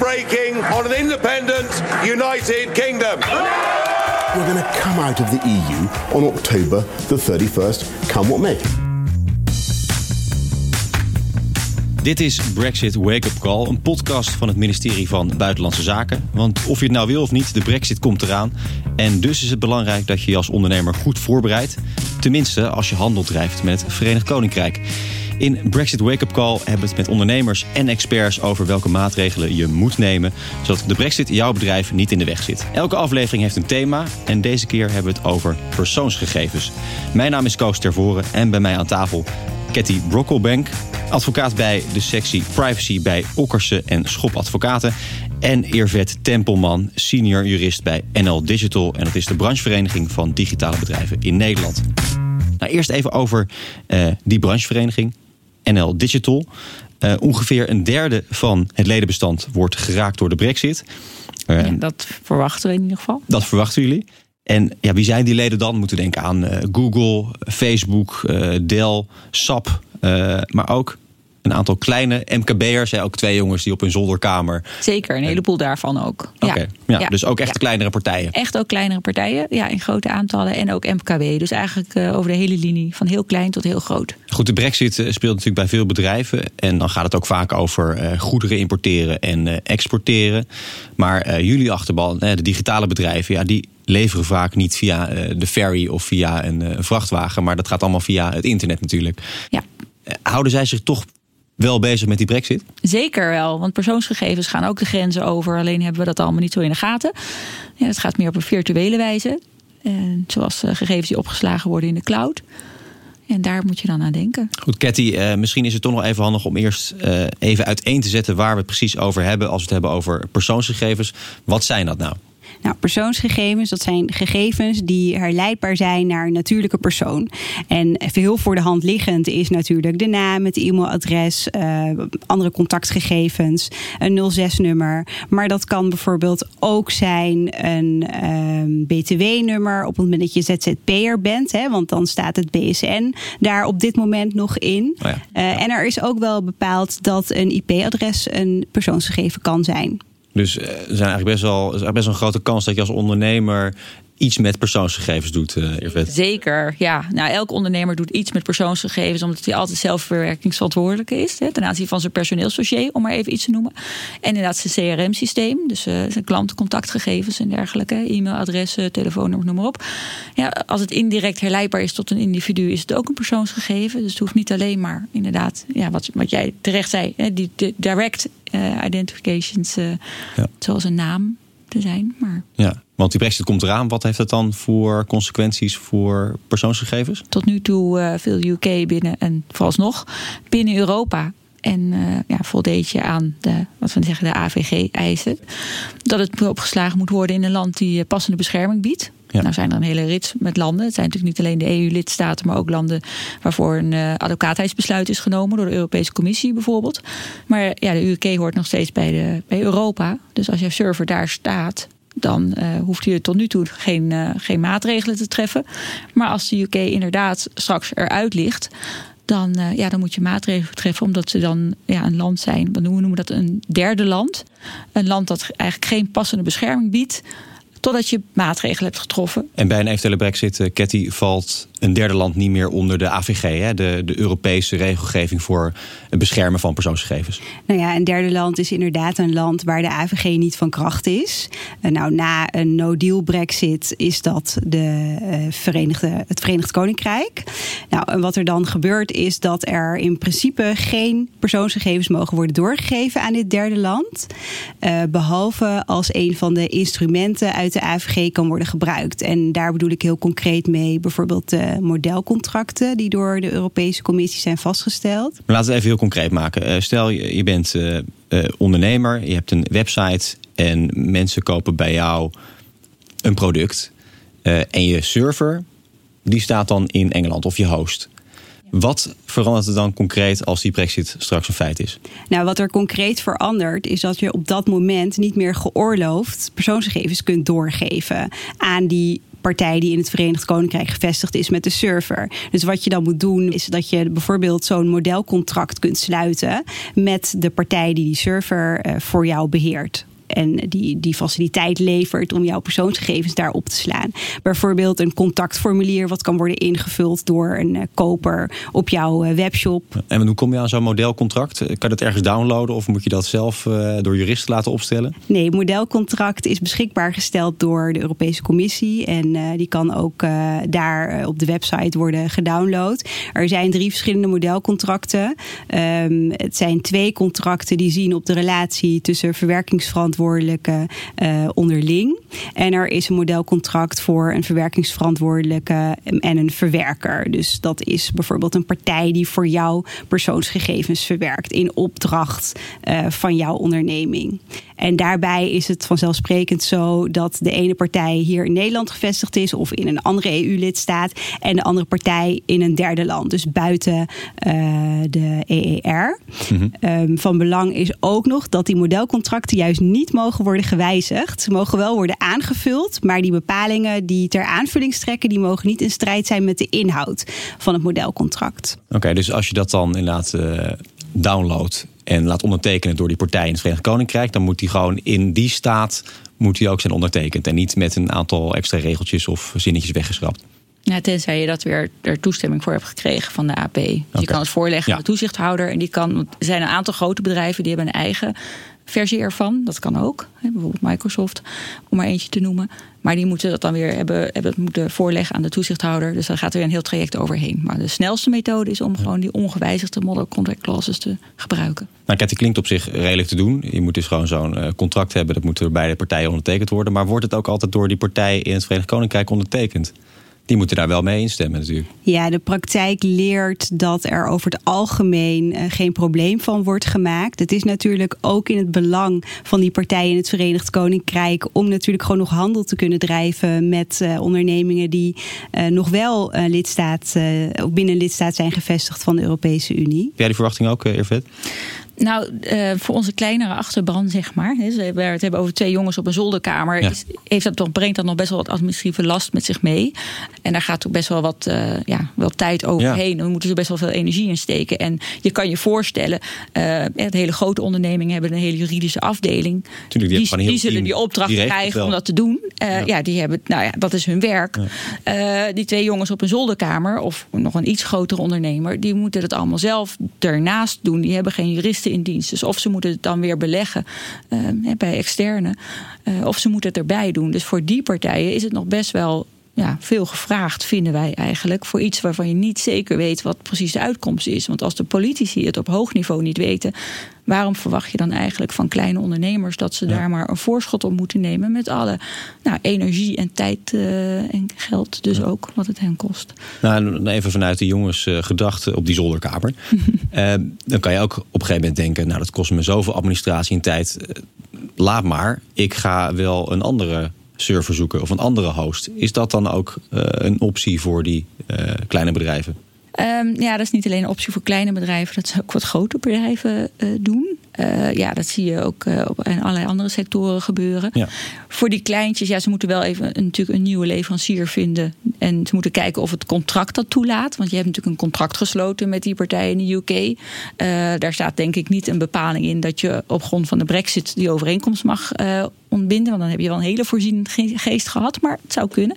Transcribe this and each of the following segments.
breaking on an independent United Kingdom. We're going to come out of the EU on October the 31st, come what may. Dit is Brexit Wake Up Call, een podcast van het ministerie van Buitenlandse Zaken. Want of je het nou wil of niet, de Brexit komt eraan. En dus is het belangrijk dat je je als ondernemer goed voorbereidt. Tenminste, als je handel drijft met het Verenigd Koninkrijk. In Brexit Wake Up Call hebben we het met ondernemers en experts over welke maatregelen je moet nemen, zodat de Brexit jouw bedrijf niet in de weg zit. Elke aflevering heeft een thema en deze keer hebben we het over persoonsgegevens. Mijn naam is Koos Tervoren en bij mij aan tafel Ketty Brockelbank, advocaat bij de sectie Privacy bij Okkerse en Schop Advocaten. En Eervet Tempelman, senior jurist bij NL Digital. En dat is de branchevereniging van digitale bedrijven in Nederland. Nou, eerst even over uh, die branchevereniging. NL Digital. Uh, ongeveer een derde van het ledenbestand wordt geraakt door de brexit. Uh, ja, dat verwachten we in ieder geval. Dat verwachten jullie. En ja, wie zijn die leden dan? Moeten denken aan uh, Google, Facebook, Dell, SAP, maar ook een aantal kleine MKB'ers. Ook twee jongens die op hun zolderkamer. Zeker, een heleboel daarvan ook. Oké, ja. ja. dus ook echt kleinere partijen. Echt ook kleinere partijen, ja, in grote aantallen. En ook MKB. Dus eigenlijk uh, over de hele linie, van heel klein tot heel groot. Goed, de brexit speelt natuurlijk bij veel bedrijven. En dan gaat het ook vaak over uh, goederen importeren en uh, exporteren. Maar jullie achterban, de digitale bedrijven, ja, die leveren vaak niet via de ferry of via een vrachtwagen. Maar dat gaat allemaal via het internet natuurlijk. Ja. Houden zij zich toch wel bezig met die brexit? Zeker wel, want persoonsgegevens gaan ook de grenzen over. Alleen hebben we dat allemaal niet zo in de gaten. Ja, het gaat meer op een virtuele wijze. En zoals eh, gegevens die opgeslagen worden in de cloud. En daar moet je dan aan denken. Goed, Cathy, uh, misschien is het toch nog even handig om eerst uh, even uiteen te zetten waar we het precies over hebben. Als we het hebben over persoonsgegevens. Wat zijn dat nou? Nou, persoonsgegevens, dat zijn gegevens die herleidbaar zijn naar een natuurlijke persoon. En heel voor de hand liggend is natuurlijk de naam, het e-mailadres, uh, andere contactgegevens, een 06-nummer. Maar dat kan bijvoorbeeld ook zijn een uh, BTW-nummer op het moment dat je ZZP'er bent. Hè, want dan staat het BSN daar op dit moment nog in. Oh ja. uh, en er is ook wel bepaald dat een IP-adres een persoonsgegeven kan zijn. Dus er zijn eigenlijk best wel, is best wel een grote kans dat je als ondernemer iets met persoonsgegevens doet, uh, Zeker, ja. Nou, elk ondernemer doet iets met persoonsgegevens... omdat hij altijd zelfverwerkingsverantwoordelijk is... Hè, ten aanzien van zijn personeelsdossier, om maar even iets te noemen. En inderdaad zijn CRM-systeem, dus uh, zijn klantencontactgegevens en dergelijke... e-mailadressen, telefoonnummers, noem maar op. Ja, als het indirect herleidbaar is tot een individu... is het ook een persoonsgegeven. Dus het hoeft niet alleen maar, inderdaad... Ja, wat, wat jij terecht zei, hè, die, direct uh, identifications... Ja. zoals een naam te zijn. Maar... Ja, want die brexit komt eraan. Wat heeft dat dan voor consequenties voor persoonsgegevens? Tot nu toe uh, veel UK binnen en vooralsnog binnen Europa. En uh, ja, voldeed je aan de, wat we zeggen, de AVG-eisen. Dat het opgeslagen moet worden in een land die eh, passende bescherming biedt. Ja. Nou zijn er een hele rits met landen. Het zijn natuurlijk niet alleen de EU-lidstaten, maar ook landen waarvoor een uh, advocatheidsbesluit is genomen door de Europese Commissie bijvoorbeeld. Maar ja, de UK hoort nog steeds bij, de, bij Europa. Dus als jouw server daar staat, dan uh, hoeft u tot nu toe geen, uh, geen maatregelen te treffen. Maar als de UK inderdaad straks eruit ligt, dan, uh, ja, dan moet je maatregelen treffen, omdat ze dan ja, een land zijn. We noemen dat een derde land. Een land dat eigenlijk geen passende bescherming biedt totdat je maatregelen hebt getroffen. En bij een eventuele brexit, Ketty, valt een derde land niet meer onder de AVG, hè? De, de Europese regelgeving voor het beschermen van persoonsgegevens. Nou ja, een derde land is inderdaad een land waar de AVG niet van kracht is. nou, na een no-deal brexit is dat de, uh, Verenigde, het Verenigd Koninkrijk. Nou, en wat er dan gebeurt is dat er in principe geen persoonsgegevens mogen worden doorgegeven aan dit derde land. Uh, behalve als een van de instrumenten uit de AVG kan worden gebruikt. En daar bedoel ik heel concreet mee bijvoorbeeld de modelcontracten die door de Europese Commissie zijn vastgesteld. Maar laten we even heel concreet maken. Eh, stel je bent uh, uh, ondernemer, je hebt een website en mensen kopen bij jou een product. en je server die staat dan in Engeland of je host. Wat verandert er dan concreet als die brexit straks een feit is? Nou, wat er concreet verandert is dat je op dat moment niet meer geoorloofd persoonsgegevens kunt doorgeven aan die partij die in het Verenigd Koninkrijk gevestigd is met de server. Dus wat je dan moet doen is dat je bijvoorbeeld zo'n modelcontract kunt sluiten met de partij die die server uh, voor jou beheert en die, die faciliteit levert om jouw persoonsgegevens daarop te slaan. Bijvoorbeeld een contactformulier wat kan worden ingevuld door een uh, koper op jouw uh, webshop. En hoe kom je aan zo'n modelcontract? Kan je dat ergens downloaden of moet je dat zelf door juristen laten opstellen? Nee, het modelcontract is beschikbaar gesteld door de Europese Commissie en die kan ook daar op de website worden gedownload. Er zijn drie verschillende modelcontracten. Um, het zijn twee contracten die zien op de relatie tussen verwerkingsverantwoordelijkheid verwerkingsverantwoordelijke uh, onderling. En er is een modelcontract voor een verwerkingsverantwoordelijke en een verwerker. Dus dat is bijvoorbeeld een partij die voor jou persoonsgegevens verwerkt in opdracht uh, van jouw onderneming. En daarbij is het vanzelfsprekend zo dat de ene partij hier in Nederland gevestigd is of in een andere EU-lidstaat en de andere partij in een derde land, dus buiten uh, de EER. Mm -hmm. um, van belang is ook nog dat die modelcontracten juist niet mogen worden gewijzigd. Ze mogen wel worden aangevuld, maar die bepalingen die ter aanvulling strekken, die mogen niet in strijd zijn met de inhoud van het modelcontract. Oké, okay, dus als je dat dan inderdaad uh, downloadt en laat ondertekenen door die partij in het Verenigd Koninkrijk, dan moet die gewoon in die staat moet die ook zijn ondertekend en niet met een aantal extra regeltjes of zinnetjes weggeschrapt. Ja, tenzij je dat weer er toestemming voor hebt gekregen van de AP. Dus okay. je kan het voorleggen ja. aan de toezichthouder. En die kan, er zijn een aantal grote bedrijven die hebben een eigen versie ervan. Dat kan ook. Bijvoorbeeld Microsoft, om maar eentje te noemen. Maar die moeten dat dan weer hebben, hebben moeten voorleggen aan de toezichthouder. Dus daar gaat er weer een heel traject overheen. Maar de snelste methode is om ja. gewoon die ongewijzigde model contract clauses te gebruiken. Nou, kijk, die klinkt op zich redelijk te doen. Je moet dus gewoon zo'n uh, contract hebben. Dat moet door beide partijen ondertekend worden. Maar wordt het ook altijd door die partij in het Verenigd Koninkrijk ondertekend? Die moeten daar wel mee instemmen natuurlijk. Ja, de praktijk leert dat er over het algemeen uh, geen probleem van wordt gemaakt. Het is natuurlijk ook in het belang van die partijen in het Verenigd Koninkrijk om natuurlijk gewoon nog handel te kunnen drijven met uh, ondernemingen die uh, nog wel lidstaat, binnen lidstaat zijn gevestigd van de Europese Unie. Heb jij die verwachting ook, Irvet? Nou, uh, voor onze kleinere achterban, zeg maar. Hè, ze hebben het hebben over twee jongens op een zolderkamer. Ja. Is, heeft dat toch, brengt dat nog best wel wat administratieve last met zich mee. En daar gaat ook best wel wat uh, ja, wel tijd overheen. Ja. Dan moeten ze best wel veel energie in steken. En je kan je voorstellen, uh, de hele grote ondernemingen hebben een hele juridische afdeling. Tuurlijk, die, die, die zullen die opdracht krijgen om dat te doen. Ja. ja. die hebben, nou ja, dat is hun werk. die twee jongens op een zolderkamer, of nog een iets grotere ondernemer, die moeten het allemaal zelf ernaast doen. Die hebben geen juristen in dienst. Dus of ze moeten het dan weer beleggen uh, bij externe, uh, of ze moeten het erbij doen. Dus voor die partijen is het nog best wel ja, veel gevraagd, vinden wij eigenlijk. Voor iets waarvan je niet zeker weet wat precies de uitkomst is. Want als de politici het op hoog niveau niet weten, waarom verwacht je dan eigenlijk van kleine ondernemers dat ze ja. daar maar een voorschot op moeten nemen met alle nou, energie en tijd uh, en geld, dus ja. ook wat het hen kost? Nou, even vanuit de jongens uh, gedachten op die zolderkamer. uh, dan kan je ook op een gegeven moment denken, nou dat kost me zoveel administratie en tijd. laat maar, ik ga wel een andere server zoeken of een andere host. Is dat dan ook uh, een optie voor die uh, kleine bedrijven? Um, ja, dat is niet alleen een optie voor kleine bedrijven, dat ze ook wat grote bedrijven uh, doen. Uh, ja, dat zie je ook uh, in allerlei andere sectoren gebeuren. Ja. Voor die kleintjes, ja, ze moeten wel even een, natuurlijk een nieuwe leverancier vinden. En ze moeten kijken of het contract dat toelaat. Want je hebt natuurlijk een contract gesloten met die partij in de UK. Uh, daar staat denk ik niet een bepaling in dat je op grond van de brexit die overeenkomst mag ontbinden. Want dan heb je wel een hele voorzienend geest gehad. Maar het zou kunnen.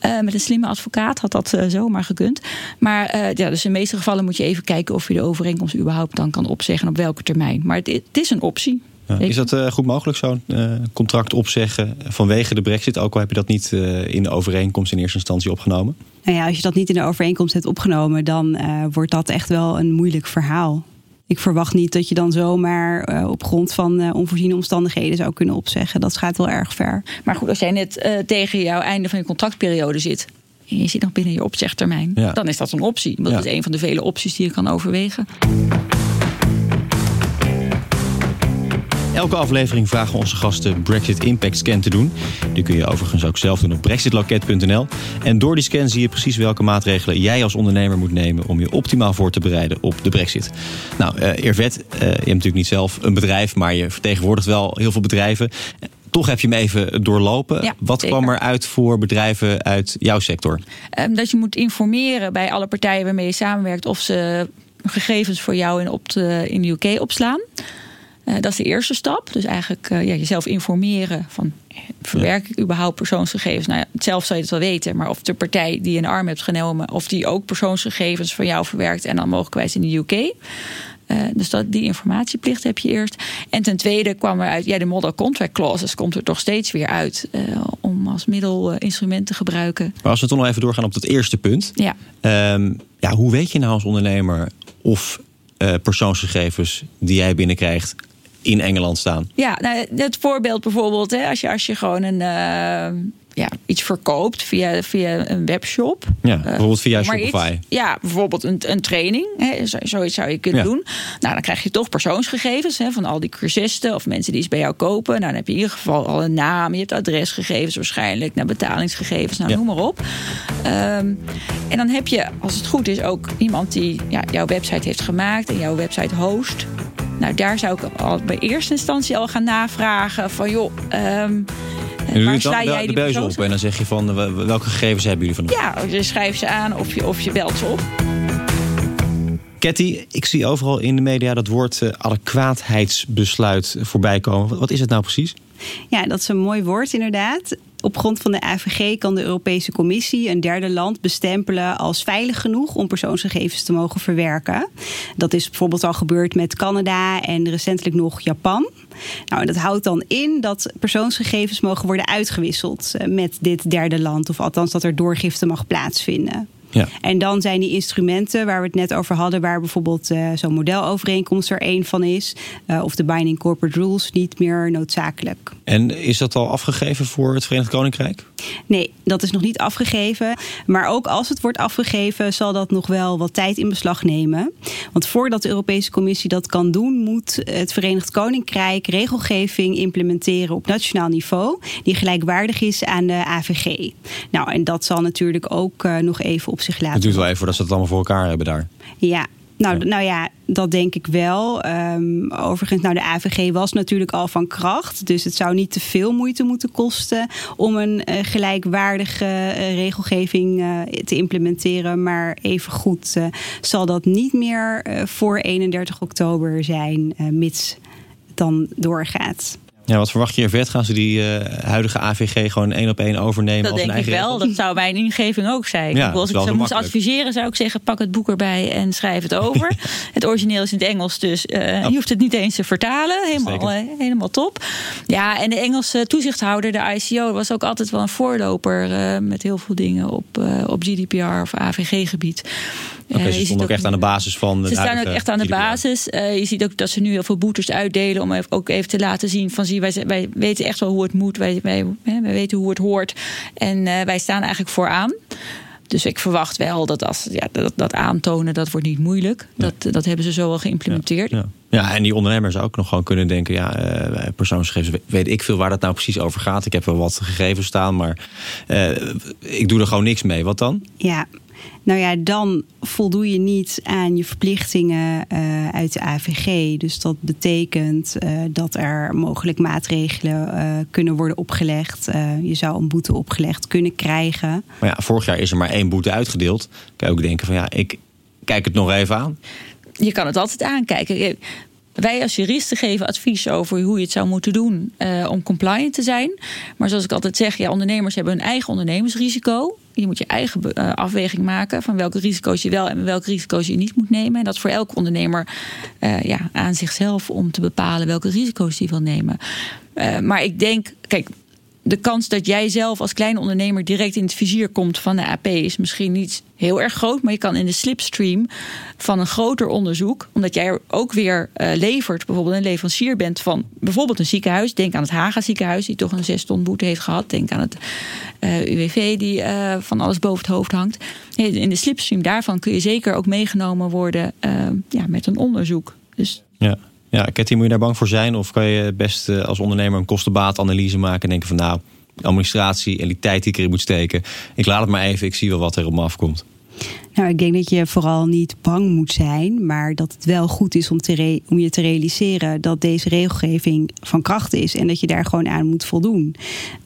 Ja. met een slimme advocaat had dat zomaar gekund. Maar ja, dus in de meeste gevallen moet je even kijken of je de overeenkomst überhaupt dan kan opzeggen. Op welke termijn. Maar het, het is een optie. Ja. Is dat uh, goed mogelijk, zo'n uh, contract opzeggen vanwege de brexit? Ook al heb je dat niet uh, in de overeenkomst in eerste instantie opgenomen? Nou ja, als je dat niet in de overeenkomst hebt opgenomen, dan wordt dat echt wel een moeilijk verhaal. Ik verwacht niet dat je dan zomaar op grond van onvoorziene omstandigheden zou kunnen opzeggen. Dat gaat wel erg ver. Maar goed, als jij net tegen jouw einde van je contractperiode zit, en je zit nog binnen je opzegtermijn, ja. dan is dat een optie. Dat ja. is een van de vele opties die je kan overwegen. Elke aflevering vragen we onze gasten Brexit Impact Scan te doen. Die kun je overigens ook zelf doen op brexitloket.nl. En door die scan zie je precies welke maatregelen jij als ondernemer moet nemen om je optimaal voor te bereiden op de Brexit. Nou, uh, Irvet, uh, je hebt natuurlijk niet zelf een bedrijf, maar je vertegenwoordigt wel heel veel bedrijven. toch heb je hem even doorlopen. Ja, Wat zeker. kwam er uit voor bedrijven uit jouw sector? Ehm, dat je moet informeren bij alle partijen waarmee je samenwerkt of ze gegevens voor jou in, op de, in de UK opslaan. Eh, dat is de eerste stap. Dus eigenlijk eh, ja, jezelf informeren van eh, verwerk ik überhaupt persoonsgegevens? Nou ja, zelf zou je het wel weten, maar of de partij die je in de arm hebt genomen, of die ook persoonsgegevens van jou verwerkt en dan mogelijkwijs in de UK. Dus dat, die informatieplicht heb je eerst. En ten tweede kwam er uit, ja, de model contract clauses komt er toch steeds weer uit om als middelinstrument te gebruiken. Maar als we toch nog even doorgaan op dat eerste punt. Ja. Ehm, ja, hoe weet je nou als ondernemer of persoonsgegevens die jij binnenkrijgt in Engeland staan? Ja, nou, het voorbeeld bijvoorbeeld, hè, als, je, als je gewoon een, eh, ja, iets verkoopt via, via een webshop. Ja, Eh, bijvoorbeeld via Shopify. iets- ja, bijvoorbeeld een, een training. Hè, zo, zoiets zou je kunnen Ja. doen. Nou, dan krijg je toch persoonsgegevens hè, van al die cursisten of mensen die iets bij jou kopen. Nou, dan heb je in ieder geval al een naam, je hebt adresgegevens waarschijnlijk, naar betalingsgegevens, nou, Ja. noem maar op. Ehm, en dan heb je, als het goed is, ook iemand die ja, jouw website heeft gemaakt en jouw website host. Nou, daar zou ik al bij eerste instantie al gaan navragen van joh, ehm, En waar sta jij de persoons- op en dan zeg je van welke gegevens hebben jullie van? Ja, je schrijft ze aan of je, of je belt ze op. Ketty, ik zie overal in de media dat woord eh, adequaatheidsbesluit voorbij komen. Wat is het nou precies? Ja, dat is een mooi woord inderdaad. Op grond van de AVG kan de Europese Commissie een derde land bestempelen als veilig genoeg om persoonsgegevens te mogen verwerken. Dat is bijvoorbeeld al gebeurd met Canada en recentelijk nog Japan. Nou, dat houdt dan in dat persoonsgegevens mogen worden uitgewisseld eh, met dit derde land, of althans dat er doorgifte mag plaatsvinden. Ja. En dan zijn die instrumenten waar we het net over hadden, waar bijvoorbeeld eh, zo'n modelovereenkomst er één van is, eh, of de Binding Corporate Rules, niet meer noodzakelijk. En is dat al afgegeven voor het Verenigd Koninkrijk? Nee, dat is nog niet afgegeven. Maar ook als het wordt afgegeven, zal dat nog wel wat tijd in beslag nemen. Want voordat de Europese Commissie dat kan doen, moet het Verenigd Koninkrijk regelgeving implementeren op nationaal niveau, die gelijkwaardig is aan de AVG. Nou, en dat zal natuurlijk ook eh, nog even op zich laten. Het duurt wel even voordat ze het allemaal voor elkaar hebben daar. Ja. Nou, nou ja, dat denk ik wel. Ehm, overigens, nou, de AVG was natuurlijk al van kracht. Dus het zou niet te veel moeite moeten kosten om een eh, gelijkwaardige eh, regelgeving eh, te implementeren. Maar evengoed zal dat niet meer voor 31 oktober zijn, mits dan doorgaat. Ja, wat verwacht je er vet? Gaan ze die uh, huidige AVG gewoon één op één overnemen? Dat als denk eigen ik wel. regels? Dat zou mijn ingeving ook zijn. Ja, als ik ze moest adviseren, zou ik zeggen: pak het boek erbij en schrijf het over. het origineel is in het Engels, dus uh, je hoeft het niet eens te vertalen. Helemaal, uh, helemaal top. Ja, en de Engelse toezichthouder, de ICO, was ook altijd wel een voorloper met heel veel dingen op, op GDPR of AVG-gebied. Okay, ze stonden ook echt aan de basis van. Ze staan ook echt aan de basis. Uh, je ziet ook dat ze nu heel veel boetes uitdelen om ook even te laten zien van zie, wij, wij weten echt wel hoe het moet, wij, wij, wij weten hoe het hoort en uh, wij staan eigenlijk vooraan. Dus ik verwacht wel dat als ja, dat, dat aantonen, dat wordt niet moeilijk. Dat, ja. dat hebben ze zo al geïmplementeerd. Ja, ja. ja, en die ondernemer zou ook nog gewoon kunnen denken: ja, uh, persoonsgegevens, weet ik veel waar dat nou precies over gaat. Ik heb wel wat gegevens staan, maar uh, ik doe er gewoon niks mee. Wat dan? Ja, nou ja, dan voldoe je niet aan je verplichtingen uh, uit de AVG. Dus dat betekent uh, dat er mogelijk maatregelen uh, kunnen worden opgelegd. je zou een boete opgelegd kunnen krijgen. Maar ja, vorig jaar is er maar één boete uitgedeeld. Kan je ook denken van ja, ik kijk het nog even aan. Je kan het altijd aankijken. Wij als juristen geven advies over hoe je het zou moeten doen uh, om compliant te zijn. Maar zoals ik altijd zeg, ja, ondernemers hebben hun eigen ondernemersrisico. Je moet je eigen uh, afweging maken van welke risico's je wel en welke risico's je niet moet nemen. En dat is voor elke ondernemer uh, ja, aan zichzelf om te bepalen welke risico's hij wil nemen. maar ik denk, kijk, de kans dat jij zelf als kleine ondernemer direct in het vizier komt van de AP is misschien niet heel erg groot. Maar je kan in de slipstream van een groter onderzoek, omdat jij ook weer uh, levert, bijvoorbeeld een leverancier bent van bijvoorbeeld een ziekenhuis. Denk aan het Haga ziekenhuis, die toch een zes ton boete heeft gehad. Denk aan het uh, UWV, die uh, van alles boven het hoofd hangt. In de slipstream daarvan kun je zeker ook meegenomen worden ja, met een onderzoek. Dus ja. Ja, Ketty, moet je daar bang voor zijn? Of kan je best uh, als ondernemer een kostenbaatanalyse maken en denken van nou, administratie en die tijd die ik erin moet steken, ik laat het maar even, ik zie wel wat er op me afkomt. Nou, ik denk dat je vooral niet bang moet zijn, maar dat het wel goed is om, te je te realiseren dat deze regelgeving van kracht is en dat je daar gewoon aan moet voldoen.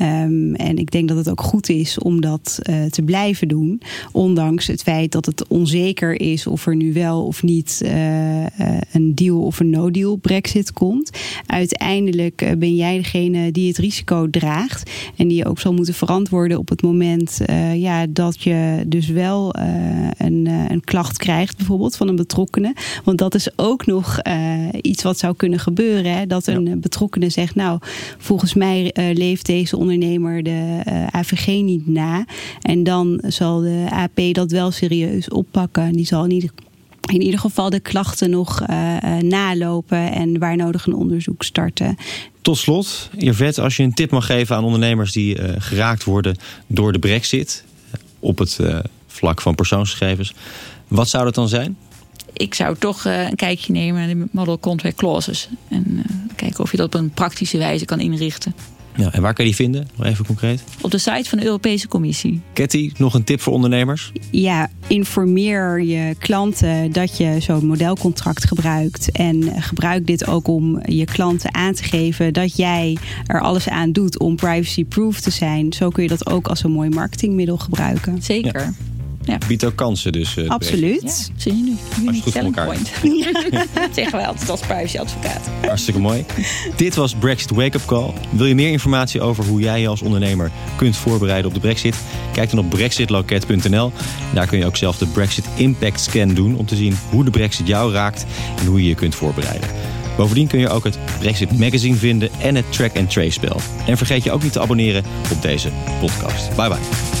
Um, en ik denk dat het ook goed is om dat uh, te blijven doen, ondanks het feit dat het onzeker is of er nu wel of niet uh, een deal of een no-deal Brexit komt. Uiteindelijk ben jij degene die het risico draagt en die je ook zal moeten verantwoorden op het moment ja, dat je dus wel een, een klacht krijgt, bijvoorbeeld van een betrokkenen. Want dat is ook nog iets wat zou kunnen gebeuren. Hè? Dat een ja. betrokkenen zegt, nou, volgens mij leeft deze ondernemer de AVG niet na. En dan zal de AP dat wel serieus oppakken. Die zal in ieder in ieder geval de klachten nog uh, nalopen en waar nodig een onderzoek starten. Tot slot, Irvet, als je een tip mag geven aan ondernemers die uh, geraakt worden door de brexit op het uh, vlak van persoonsgegevens, wat zou dat dan zijn? Ik zou toch een kijkje nemen naar de model contract clauses en kijken of je dat op een praktische wijze kan inrichten. Ja, en waar kan je die vinden? Nog even concreet. Op de site van de Europese Commissie. Ketty, nog een tip voor ondernemers? Ja, informeer je klanten dat je zo'n modelcontract gebruikt. En gebruik dit ook om je klanten aan te geven dat jij er alles aan doet om privacy-proof te zijn. Zo kun je dat ook als een mooi marketingmiddel gebruiken. Zeker. Ja. Ja. Biedt ook kansen dus. Uh, Absoluut. Ja, zie je nu. Als je goed voor elkaar point. Dat zeggen wij altijd als privacyadvocaat. Hartstikke mooi. Dit was Brexit Wake Up Call. Wil je meer informatie over hoe jij je als ondernemer kunt voorbereiden op de brexit? Kijk dan op brexitloket.nl. Daar kun je ook zelf de Brexit Impact Scan doen... om te zien hoe de brexit jou raakt en hoe je je kunt voorbereiden. Bovendien kun je ook het Brexit Magazine vinden en het Track and Trace spel. En vergeet je ook niet te abonneren op deze podcast. Bye bye.